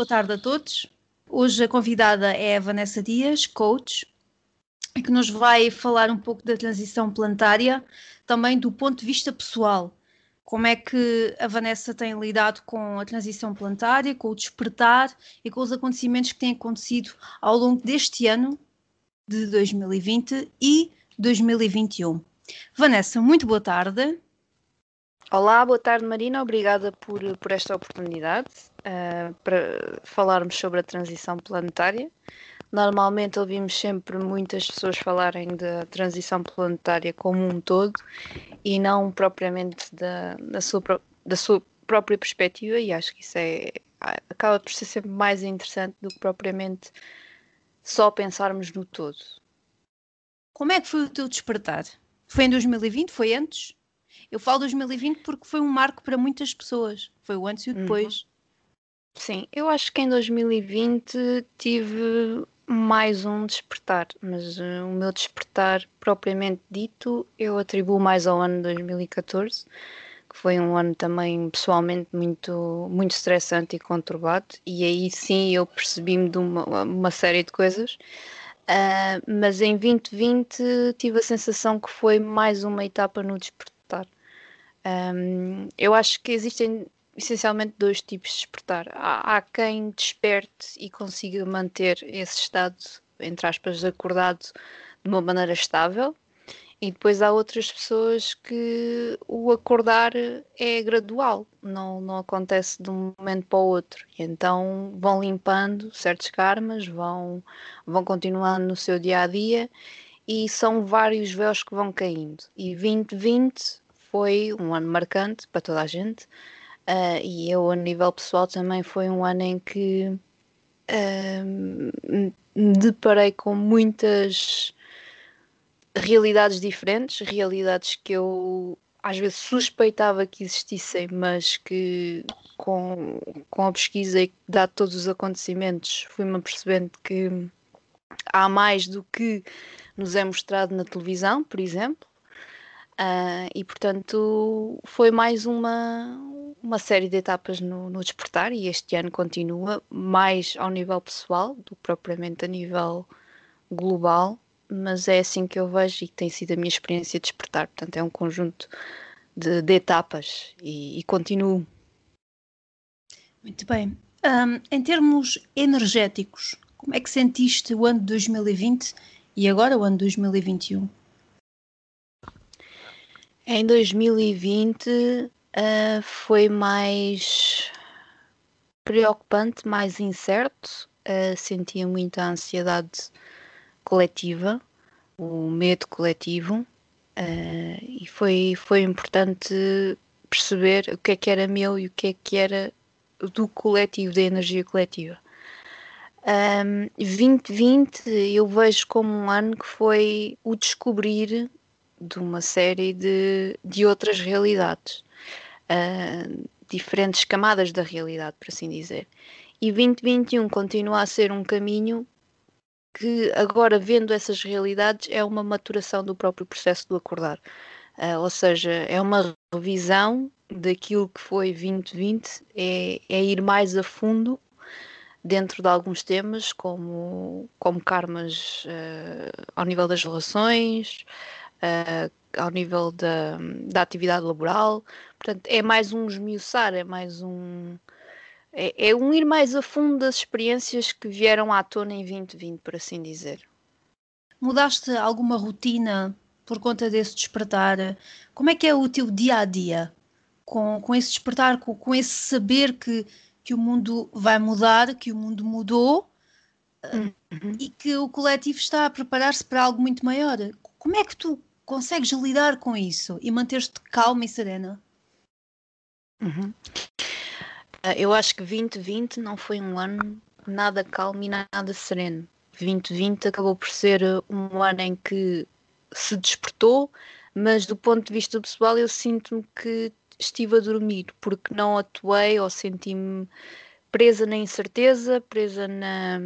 boa tarde a todos. Hoje a convidada é a Vanessa Dias, coach, que nos vai falar um pouco da transição planetária, também do ponto de vista pessoal. Como é que a Vanessa tem lidado com a transição planetária, com o despertar e com os acontecimentos que têm acontecido ao longo deste ano de 2020 e 2021. Vanessa, muito boa tarde. Olá, boa tarde Marina, obrigada por, por esta oportunidade uh, para falarmos sobre a transição planetária. Normalmente ouvimos sempre muitas pessoas falarem da transição planetária como um todo e não propriamente da, da, sua, da sua própria perspectiva, e acho que isso é, acaba por ser sempre mais interessante do que propriamente só pensarmos no todo. Como é que foi o teu despertar? Foi em 2020? Foi antes? Eu falo 2020 porque foi um marco para muitas pessoas. Foi o antes e o uhum. depois. Uhum. Sim, eu acho que em 2020 tive mais um despertar, mas uh, o meu despertar propriamente dito eu atribuo mais ao ano 2014, que foi um ano também pessoalmente muito, muito estressante e conturbado, e aí sim eu percebi-me de uma, uma série de coisas. Uh, mas em 2020 tive a sensação que foi mais uma etapa no despertar. Um, eu acho que existem essencialmente dois tipos de despertar. Há, há, quem desperte e consiga manter esse estado, entre aspas, acordado de uma maneira estável, e depois há outras pessoas que o acordar é gradual, não, não acontece de um momento para o outro. E então vão limpando certos karmas, vão, vão continuando no seu dia a dia e são vários véus que vão caindo. E 2020 foi um ano marcante para toda a gente. Uh, e eu, a nível pessoal, também foi um ano em que uh, me deparei com muitas realidades diferentes, realidades que eu às vezes suspeitava que existissem, mas que com, com a pesquisa e dado todos os acontecimentos fui-me percebendo que há mais do que nos é mostrado na televisão, por exemplo. Uh, e portanto foi mais uma, uma série de etapas no, no despertar e este ano continua mais ao nível pessoal do que propriamente a nível global, mas é assim que eu vejo e tem sido a minha experiência de despertar. Portanto, é um conjunto de, de etapas e, e, continuo. Muito bem. Um, em termos energéticos, como é que sentiste o ano de 2020 e agora o ano de 2021? Em 2020 uh, foi mais preocupante, mais incerto. Uh, sentia muita ansiedade coletiva, o medo coletivo, uh, e foi, foi importante perceber o que é que era meu e o que é que era do coletivo, da energia coletiva. Um, 2020 eu vejo como um ano que foi o descobrir de uma série de, de outras realidades, uh, diferentes camadas da realidade, por assim dizer. E 2021 continua a ser um caminho que, agora vendo essas realidades, é uma maturação do próprio processo do acordar. Uh, ou seja, é uma revisão daquilo que foi 2020, é, é ir mais a fundo dentro de alguns temas, como, como karmas uh, ao nível das relações, uh, ao nível da, da atividade laboral. Portanto, é mais um esmiuçar, é mais um. É, é, um ir mais a fundo das experiências que vieram à tona em 2020, por assim dizer. Mudaste alguma rotina por conta desse despertar? Como é que é o teu dia a dia com, com esse despertar, com, com esse saber que, que o mundo vai mudar, que o mundo mudou uhum. e que o coletivo está a preparar-se para algo muito maior? Como é que tu consegues lidar com isso e manter-te calma e serena? Uhum. Ah, eu acho que 2020 não foi um ano nada calmo e nada sereno. 2020 acabou por ser um ano em que se despertou, mas do ponto de vista pessoal eu sinto-me que estive a dormir porque não atuei ou senti-me presa na incerteza, presa na,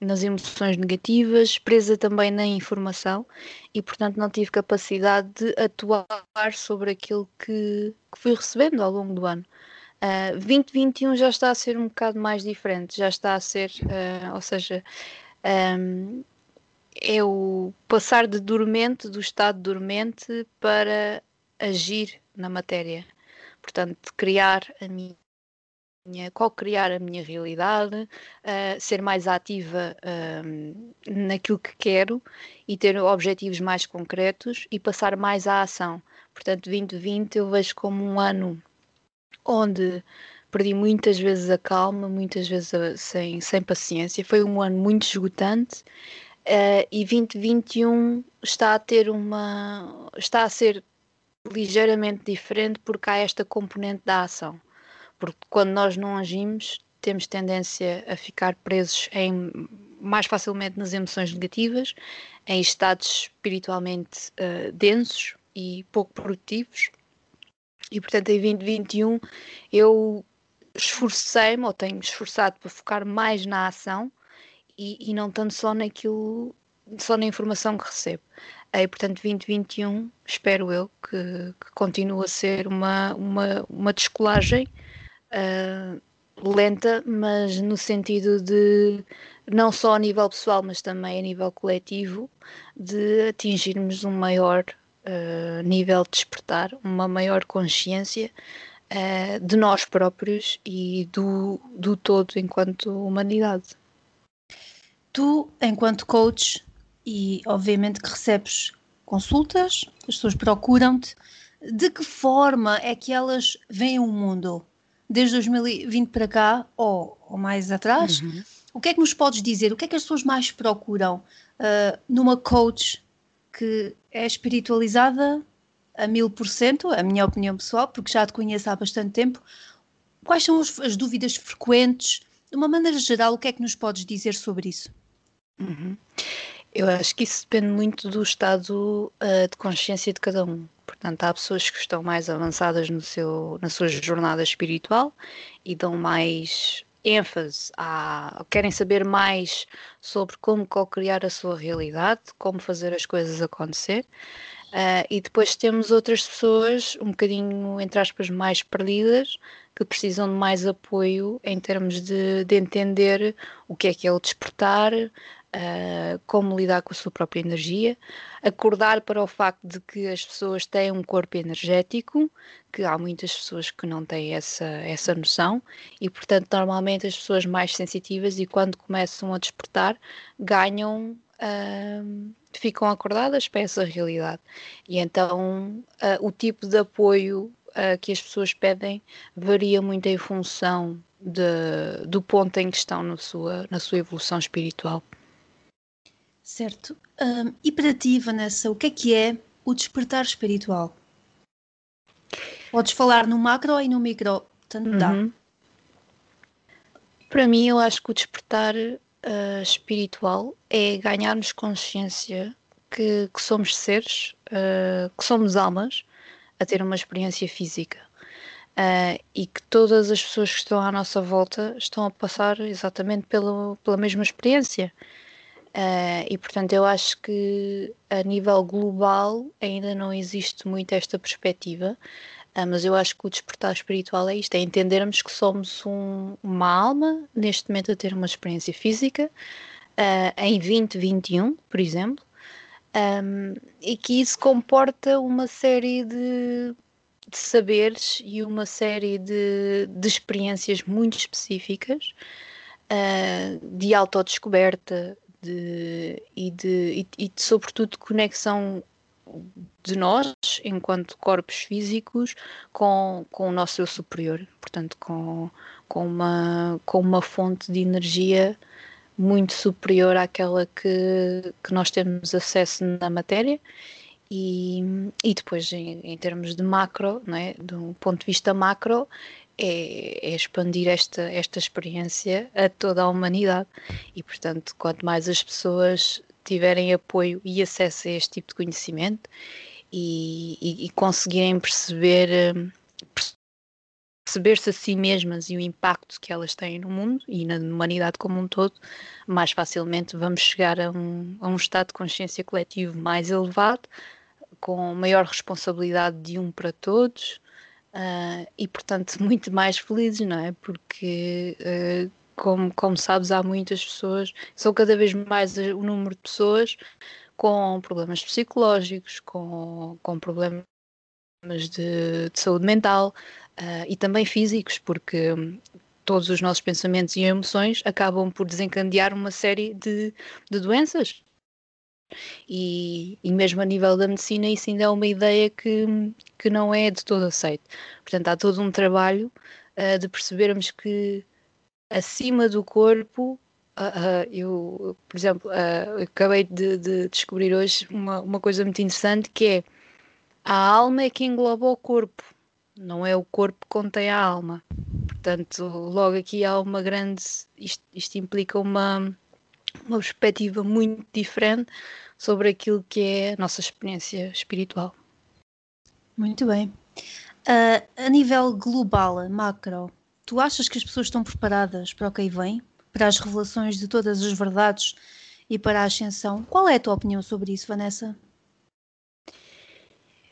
nas emoções negativas, presa também na informação e, portanto, não tive capacidade de atuar sobre aquilo que, que fui recebendo ao longo do ano. Uh, 2021 já está a ser um bocado mais diferente, já está a ser, uh, ou seja, um, é o passar de dormente, do estado dormente, para agir na matéria. Portanto, criar a minha co-criar a minha realidade, uh, ser mais ativa uh, naquilo que quero e ter objetivos mais concretos e passar mais à ação. Portanto, 2020 eu vejo como um ano onde perdi muitas vezes a calma, muitas vezes a, sem, sem paciência. Foi um ano muito esgotante uh, e 2021 está a ter uma. está a ser ligeiramente diferente porque há esta componente da ação. Porque quando nós não agimos, temos tendência a ficar presos em mais facilmente nas emoções negativas, em estados espiritualmente uh, densos e pouco produtivos. E portanto, em 2021 eu esforcei-me, ou tenho-me esforçado para focar mais na ação e, e, não tanto só naquilo, só na informação que recebo. E portanto, 2021 espero eu que, que continue a ser uma, uma, uma descolagem uh, lenta, mas no sentido de não só a nível pessoal, mas também a nível coletivo, de atingirmos um maior uh, nível de despertar, uma maior consciência uh, de nós próprios e do, do todo enquanto humanidade. Tu, enquanto coach, e obviamente que recebes consultas, as pessoas procuram-te, de que forma é que elas veem o mundo? Desde 2020 para cá ou, ou mais atrás. Uhum. O que é que nos podes dizer? O que é que as pessoas mais procuram uh, numa coach que é espiritualizada a mil por cento, a minha opinião pessoal, porque já te conheço há bastante tempo. Quais são as, as dúvidas frequentes? De uma maneira geral, o que é que nos podes dizer sobre isso? Uhum. Eu acho que isso depende muito do estado uh, de consciência de cada um. Portanto, há pessoas que estão mais avançadas no seu, na sua jornada espiritual e dão mais ênfase a querem saber mais sobre como co-criar a sua realidade, como fazer as coisas acontecer. Uh, e depois temos outras pessoas um bocadinho, entre aspas, mais perdidas, que precisam de mais apoio em termos de, de entender o que é que é o despertar, uh, como lidar com a sua própria energia, acordar para o facto de que as pessoas têm um corpo energético, que há muitas pessoas que não têm essa, essa noção, e portanto, normalmente as pessoas mais sensitivas e quando começam a despertar ganham. Uh, ficam acordadas para essa realidade. E então uh, o tipo de apoio uh, que as pessoas pedem varia muito em função de, do ponto em que estão na sua, na sua evolução espiritual. Certo. Um, e para ti, Vanessa, o que é que é o despertar espiritual? Podes falar no macro e no micro, tanto uhum. dá. Para mim, eu acho que o despertar uh, espiritual é ganharmos consciência que, que somos seres, uh, que somos almas, a ter uma experiência física. Uh, e que todas as pessoas que estão à nossa volta estão a passar exatamente pela, pela mesma experiência. Uh, e portanto, eu acho que a nível global ainda não existe muito esta perspectiva, uh, mas eu acho que o despertar espiritual é isto: é entendermos que somos um, uma alma, neste momento a ter uma experiência física, uh, em 2021, por exemplo, um, e que isso comporta uma série de, de saberes e uma série de, de experiências muito específicas. de autodescoberta, de, e, de, e, e de, sobretudo, de conexão de nós, enquanto corpos físicos, com, com o nosso eu superior, portanto, com, com, uma, com uma fonte de energia muito superior àquela que, que nós temos acesso na matéria. E, e depois, em, em termos de macro, não é? de um ponto de vista macro, é, é, expandir esta, esta experiência a toda a humanidade. E, portanto, quanto mais as pessoas tiverem apoio e acesso a este tipo de conhecimento e, e, e conseguirem perceber. Perceber-se a si mesmas e o impacto que elas têm no mundo e na humanidade como um todo, mais facilmente vamos chegar a um, a um estado de consciência coletivo mais elevado, com maior responsabilidade de um para todos, uh, e, portanto, muito mais felizes, não é? Porque, uh, como, como sabes, há muitas pessoas, são cada vez mais o número de pessoas com problemas psicológicos, com, com problemas de, de saúde mental uh, e também físicos, porque todos os nossos pensamentos e emoções acabam por desencadear uma série de, de doenças. E, e, mesmo a nível da medicina, isso ainda é uma ideia que, que não é de todo aceito. Portanto, há todo um trabalho uh, de percebermos que acima do corpo, uh, uh, eu, por exemplo, acabei de, de, descobrir hoje uma, uma coisa muito interessante que é a alma é que engloba o corpo, não é o corpo que contém a alma. Portanto, logo aqui há uma grande. Isto, isto implica uma, uma perspectiva muito diferente sobre aquilo que é a nossa experiência espiritual. Muito bem. Uh, a nível global, macro, tu achas que as pessoas estão preparadas para o que aí vem? Para as revelações de todas as verdades e para a ascensão? Qual é a tua opinião sobre isso, Vanessa?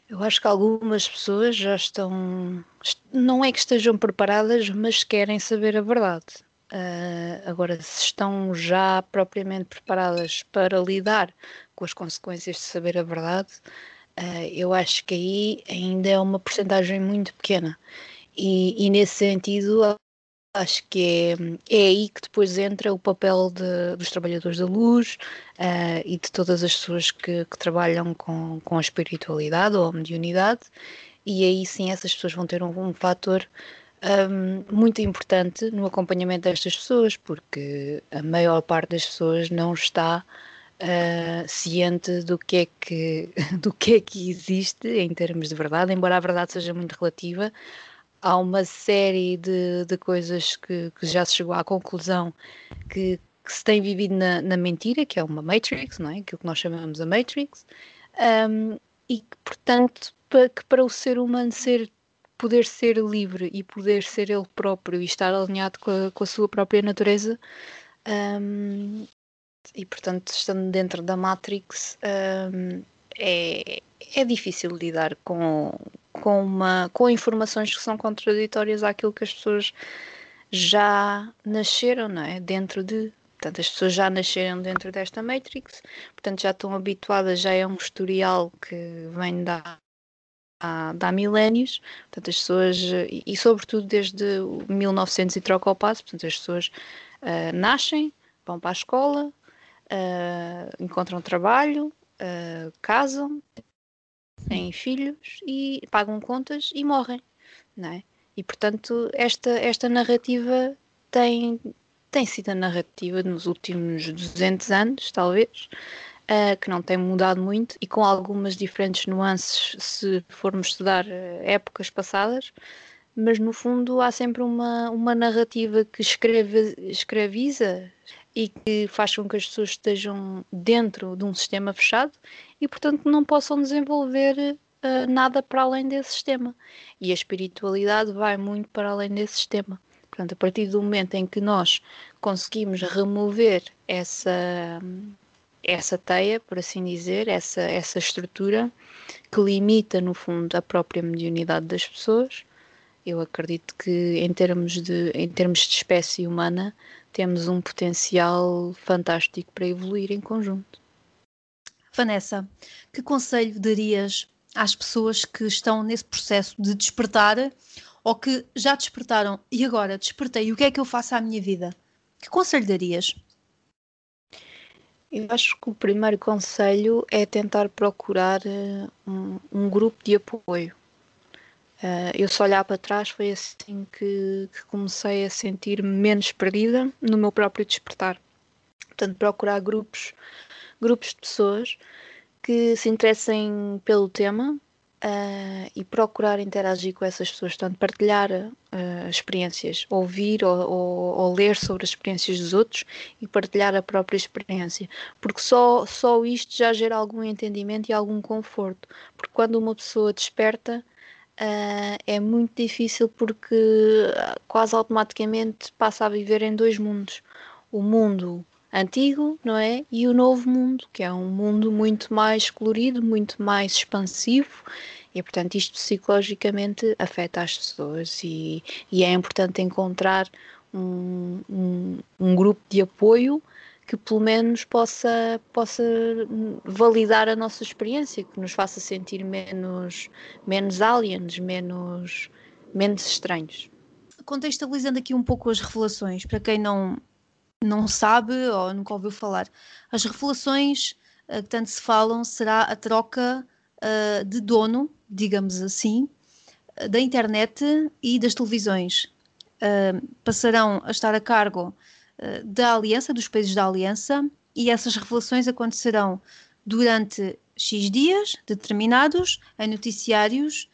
Eu acho que algumas pessoas já estão, não é que estejam preparadas, mas querem saber a verdade. Uh, agora, se estão já propriamente preparadas para lidar com as consequências de saber a verdade, uh, eu acho que aí ainda é uma porcentagem muito pequena. E, e nesse sentido, Acho que é, é aí que depois entra o papel de, dos trabalhadores da luz uh, e de todas as pessoas que, que, trabalham com, com a espiritualidade ou a mediunidade, e aí sim essas pessoas vão ter um, um fator um, muito importante no acompanhamento destas pessoas, porque a maior parte das pessoas não está uh, ciente do que, é que, do que é que existe em termos de verdade, embora a verdade seja muito relativa há uma série de, de coisas que, que, já se chegou à conclusão que, que se tem vivido na, na, mentira, que é uma Matrix, não é? Aquilo que nós chamamos a Matrix, um, e que, portanto, para, que para o ser humano ser, poder ser livre e poder ser ele próprio e estar alinhado com a, com a sua própria natureza, um, e portanto, estando dentro da Matrix, um, é, é difícil lidar com, com, uma, com informações que são contraditórias àquilo que as pessoas já nasceram, não é? Dentro de. Portanto, as pessoas já nasceram dentro desta Matrix, portanto, já estão habituadas, já é um historial que vem da, há, há milénios, portanto as pessoas, e, e sobretudo desde 1900 e troca o passo, portanto as pessoas uh, nascem, vão para a escola, uh, encontram trabalho, uh, casam, têm filhos e pagam contas e morrem, não é? E portanto esta, esta narrativa tem, tem sido a narrativa nos últimos 200 anos, talvez, uh, que não tem mudado muito e com algumas diferentes nuances se formos estudar uh, épocas passadas, mas no fundo há sempre uma, uma narrativa que escreve, escraviza e que faz com que as pessoas estejam dentro de um sistema fechado e, portanto, não possam desenvolver uh, nada para além desse sistema. E a espiritualidade vai muito para além desse sistema. Portanto, a partir do momento em que nós conseguimos remover essa, essa teia, por assim dizer, essa, essa estrutura que limita, no fundo, a própria mediunidade das pessoas, eu acredito que em termos de, em termos de espécie humana temos um potencial fantástico para evoluir em conjunto. Vanessa, que conselho darias às pessoas que estão nesse processo de despertar ou que já despertaram e agora despertei, o que é que eu faço à minha vida? Que conselho darias? Eu acho que o primeiro conselho é tentar procurar uh, um, um, grupo de apoio. Uh, eu só olhar para trás foi assim que, que comecei a sentir-me menos perdida no meu próprio despertar. Portanto, procurar grupos grupos de pessoas que se interessem pelo tema uh, e procurar interagir com essas pessoas, portanto, partilhar uh, experiências, ouvir ou, ou, ou, ler sobre as experiências dos outros e partilhar a própria experiência, porque só, só isto já gera algum entendimento e algum conforto, porque quando uma pessoa desperta. Uh, é muito difícil porque quase automaticamente passa a viver em dois mundos. O mundo antigo, não é? E o novo mundo, que é um mundo muito mais colorido, muito mais expansivo E, portanto, isto psicologicamente afeta as pessoas e, e é importante encontrar um, um, um, grupo de apoio que pelo menos possa, possa validar a nossa experiência, que nos faça sentir menos, menos aliens, menos, menos estranhos. Contextualizando aqui um pouco as revelações, para quem não, não sabe ou nunca ouviu falar, as revelações uh, que tanto se falam será a troca uh, de dono, digamos assim, uh, da internet e das televisões. passarão a estar a cargo da Aliança, dos países da Aliança, e essas revelações acontecerão durante X dias determinados, em noticiários,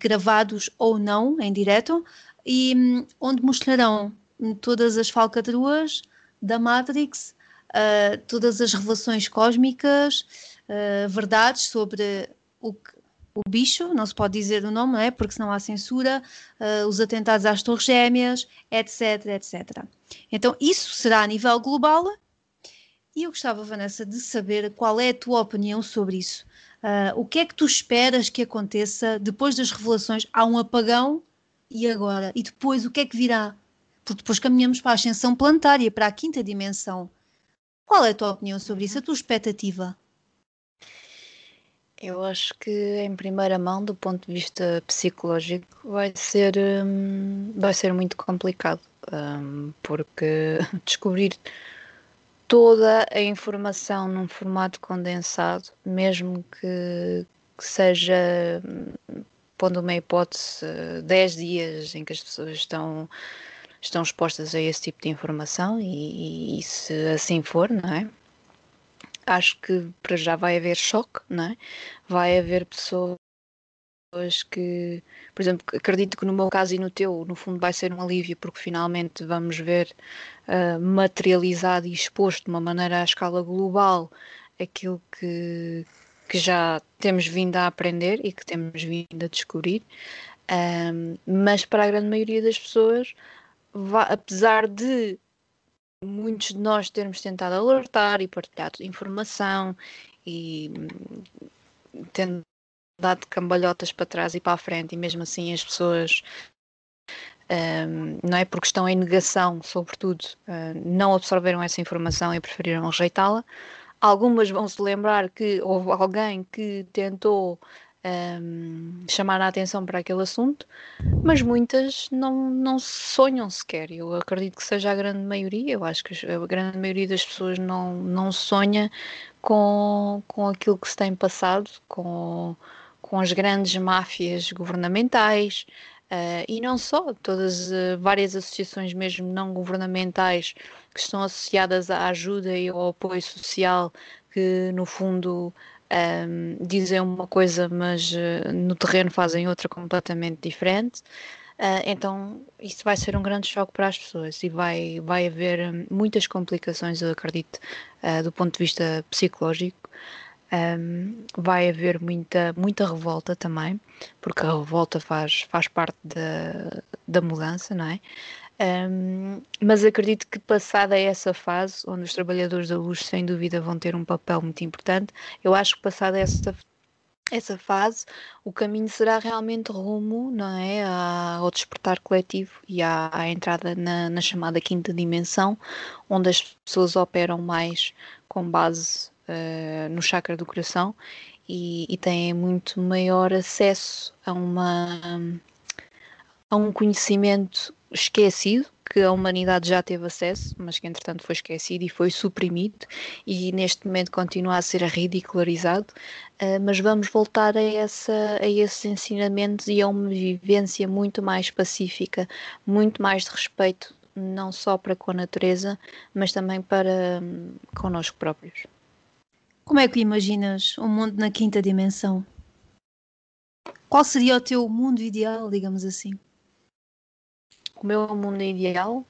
gravados ou não, em direto, e um, onde mostrarão todas as falcatruas da Matrix, uh, todas as revelações cósmicas, uh, verdades sobre o, o bicho, não se pode dizer o nome, não é? Porque senão há censura, uh, os atentados às Torres Gêmeas, etc, etc. Então, isso será a nível global. E eu gostava, Vanessa, de saber qual é a tua opinião sobre isso. Uh, o que é que tu esperas que aconteça depois das revelações? Há um apagão e agora? E depois o que é que virá? Porque depois caminhamos para a ascensão planetária, para a quinta dimensão. Qual é a tua opinião sobre isso, a tua expectativa? Eu acho que em primeira mão, do ponto de vista psicológico, vai ser, hum, vai ser muito complicado, hum, porque descobrir toda a informação num formato condensado, mesmo que, que seja, hum, pondo uma hipótese, 10 dias em que as pessoas estão estão expostas a esse tipo de informação e, e, se assim for, não é? Acho que para já vai haver choque, não é? Vai haver pessoas que, por exemplo, acredito que no meu caso e no teu, no fundo vai ser um alívio porque finalmente vamos ver uh, materializado e exposto de uma maneira à escala global aquilo que, que já temos vindo a aprender e que temos vindo a descobrir. Um, mas para a grande maioria das pessoas apesar de muitos de nós termos tentado alertar e partilhar informação e hum, tendo dado cambalhotas para trás e para a frente e mesmo assim as pessoas um, não é porque estão em negação, sobretudo, uh, não absorveram essa informação e preferiram rejeitá-la. Algumas vão se lembrar que houve alguém que tentou um, chamar a atenção para aquele assunto, mas muitas não, não sonham sequer. Eu acredito que seja a grande maioria, eu acho que a grande maioria das pessoas não, não sonha com, com aquilo que se tem passado, com, com as grandes máfias governamentais. Uh, e não só, todas uh, várias associações mesmo não governamentais que estão associadas à ajuda e ao apoio social que no fundo um, dizem uma coisa, mas uh, no terreno fazem outra completamente diferente. Uh, então, isso vai ser um grande choque para as pessoas e vai, vai haver muitas complicações, eu acredito, uh, do ponto de vista psicológico. Um, vai haver muita, muita revolta também, porque a revolta faz, faz parte da, da mudança, não é? Um, mas acredito que passada essa fase, onde os trabalhadores da luz sem dúvida vão ter um papel muito importante, eu acho que passada essa, essa fase, o caminho será realmente rumo não é, ao despertar coletivo e à, à entrada na, na, chamada quinta dimensão, onde as pessoas operam mais com base uh, no chakra do coração e, e têm muito maior acesso a uma a um conhecimento esquecido, que a humanidade já teve acesso, mas que entretanto foi esquecido e foi suprimido e neste momento continua a ser ridicularizado, uh, mas vamos voltar a, essa, a esses ensinamentos e a uma vivência muito mais pacífica, muito mais de respeito, não só para com a natureza, mas também para um, connosco próprios. Como é que imaginas um mundo na quinta dimensão? Qual seria o teu mundo ideal, digamos assim? O meu mundo ideal,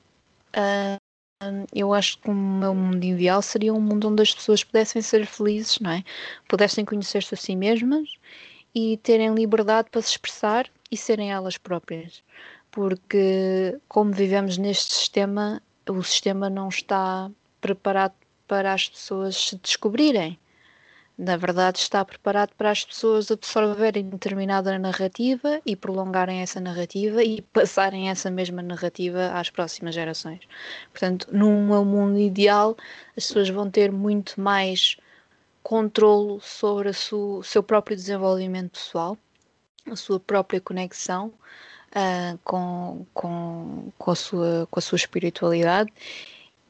uh, eu acho que o meu mundo ideal seria um mundo onde as pessoas pudessem ser felizes, não é? Pudessem conhecer-se a si mesmas e terem liberdade para se expressar e serem elas próprias. Porque, como vivemos neste sistema, o sistema não está preparado para as pessoas se descobrirem. Na verdade, está preparado para as pessoas absorverem determinada narrativa e prolongarem essa narrativa e passarem essa mesma narrativa às próximas gerações. Portanto, num mundo ideal, as pessoas vão ter muito mais controlo sobre o seu próprio desenvolvimento pessoal, a sua própria conexão uh, com, com, com, a sua, com a sua espiritualidade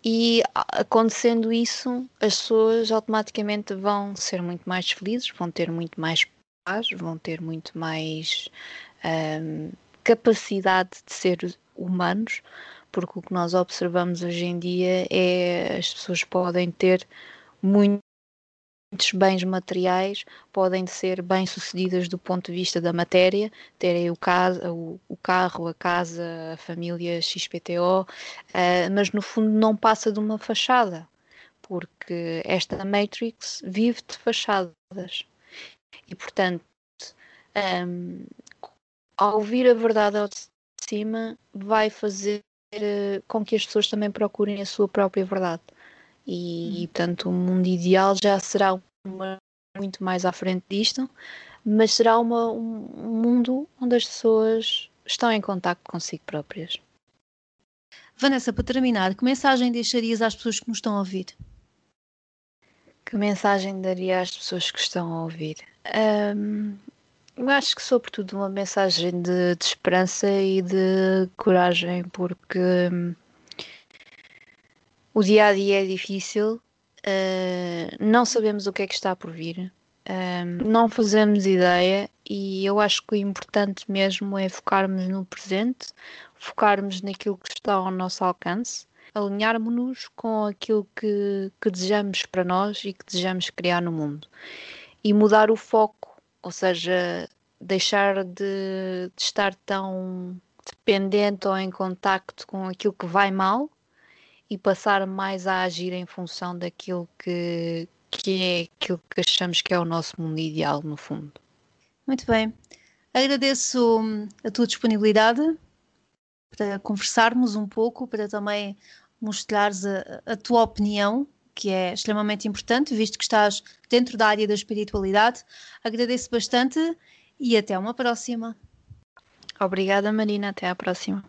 e acontecendo isso, as pessoas automaticamente vão ser muito mais felizes, vão ter muito mais paz, vão ter muito mais um, capacidade de ser humanos, porque o que nós observamos hoje em dia é as pessoas podem ter muito muitos bens materiais podem ser bem sucedidas do ponto de vista da matéria, terem o, casa, o, o carro, a casa, a família XPTO, uh, mas no fundo não passa de uma fachada, porque esta Matrix vive de fachadas. E portanto, um, ao ouvir a verdade ao de cima, vai fazer uh, com que as pessoas também procurem a sua própria verdade e, e portanto o mundo ideal já será uma, muito mais à frente disto, mas será uma, um, um mundo onde as pessoas estão em contato consigo próprias. Vanessa, para terminar, que mensagem deixarias às pessoas que nos estão a ouvir? Que mensagem daria às pessoas que estão a ouvir? Um, eu acho que, sobretudo, uma mensagem de, de esperança e de coragem, porque hum, o dia a dia é difícil, uh, não sabemos o que é que está por vir, uh, não fazemos ideia e eu acho que o importante mesmo é focarmos no presente, focarmos naquilo que está ao nosso alcance, alinharmos-nos com aquilo que, que desejamos para nós e que desejamos criar no mundo. E mudar o foco, ou seja, deixar de, de estar tão dependente ou em contacto com aquilo que vai mal e passar mais a agir em função daquilo que, que é aquilo que achamos que é o nosso mundo ideal, no fundo. Muito bem. Agradeço hum, a tua disponibilidade para conversarmos um pouco, para também mostrares a, a tua opinião, que é extremamente importante, visto que estás dentro da área da espiritualidade. Agradeço bastante e até uma próxima. Obrigada, Marina. Até à próxima.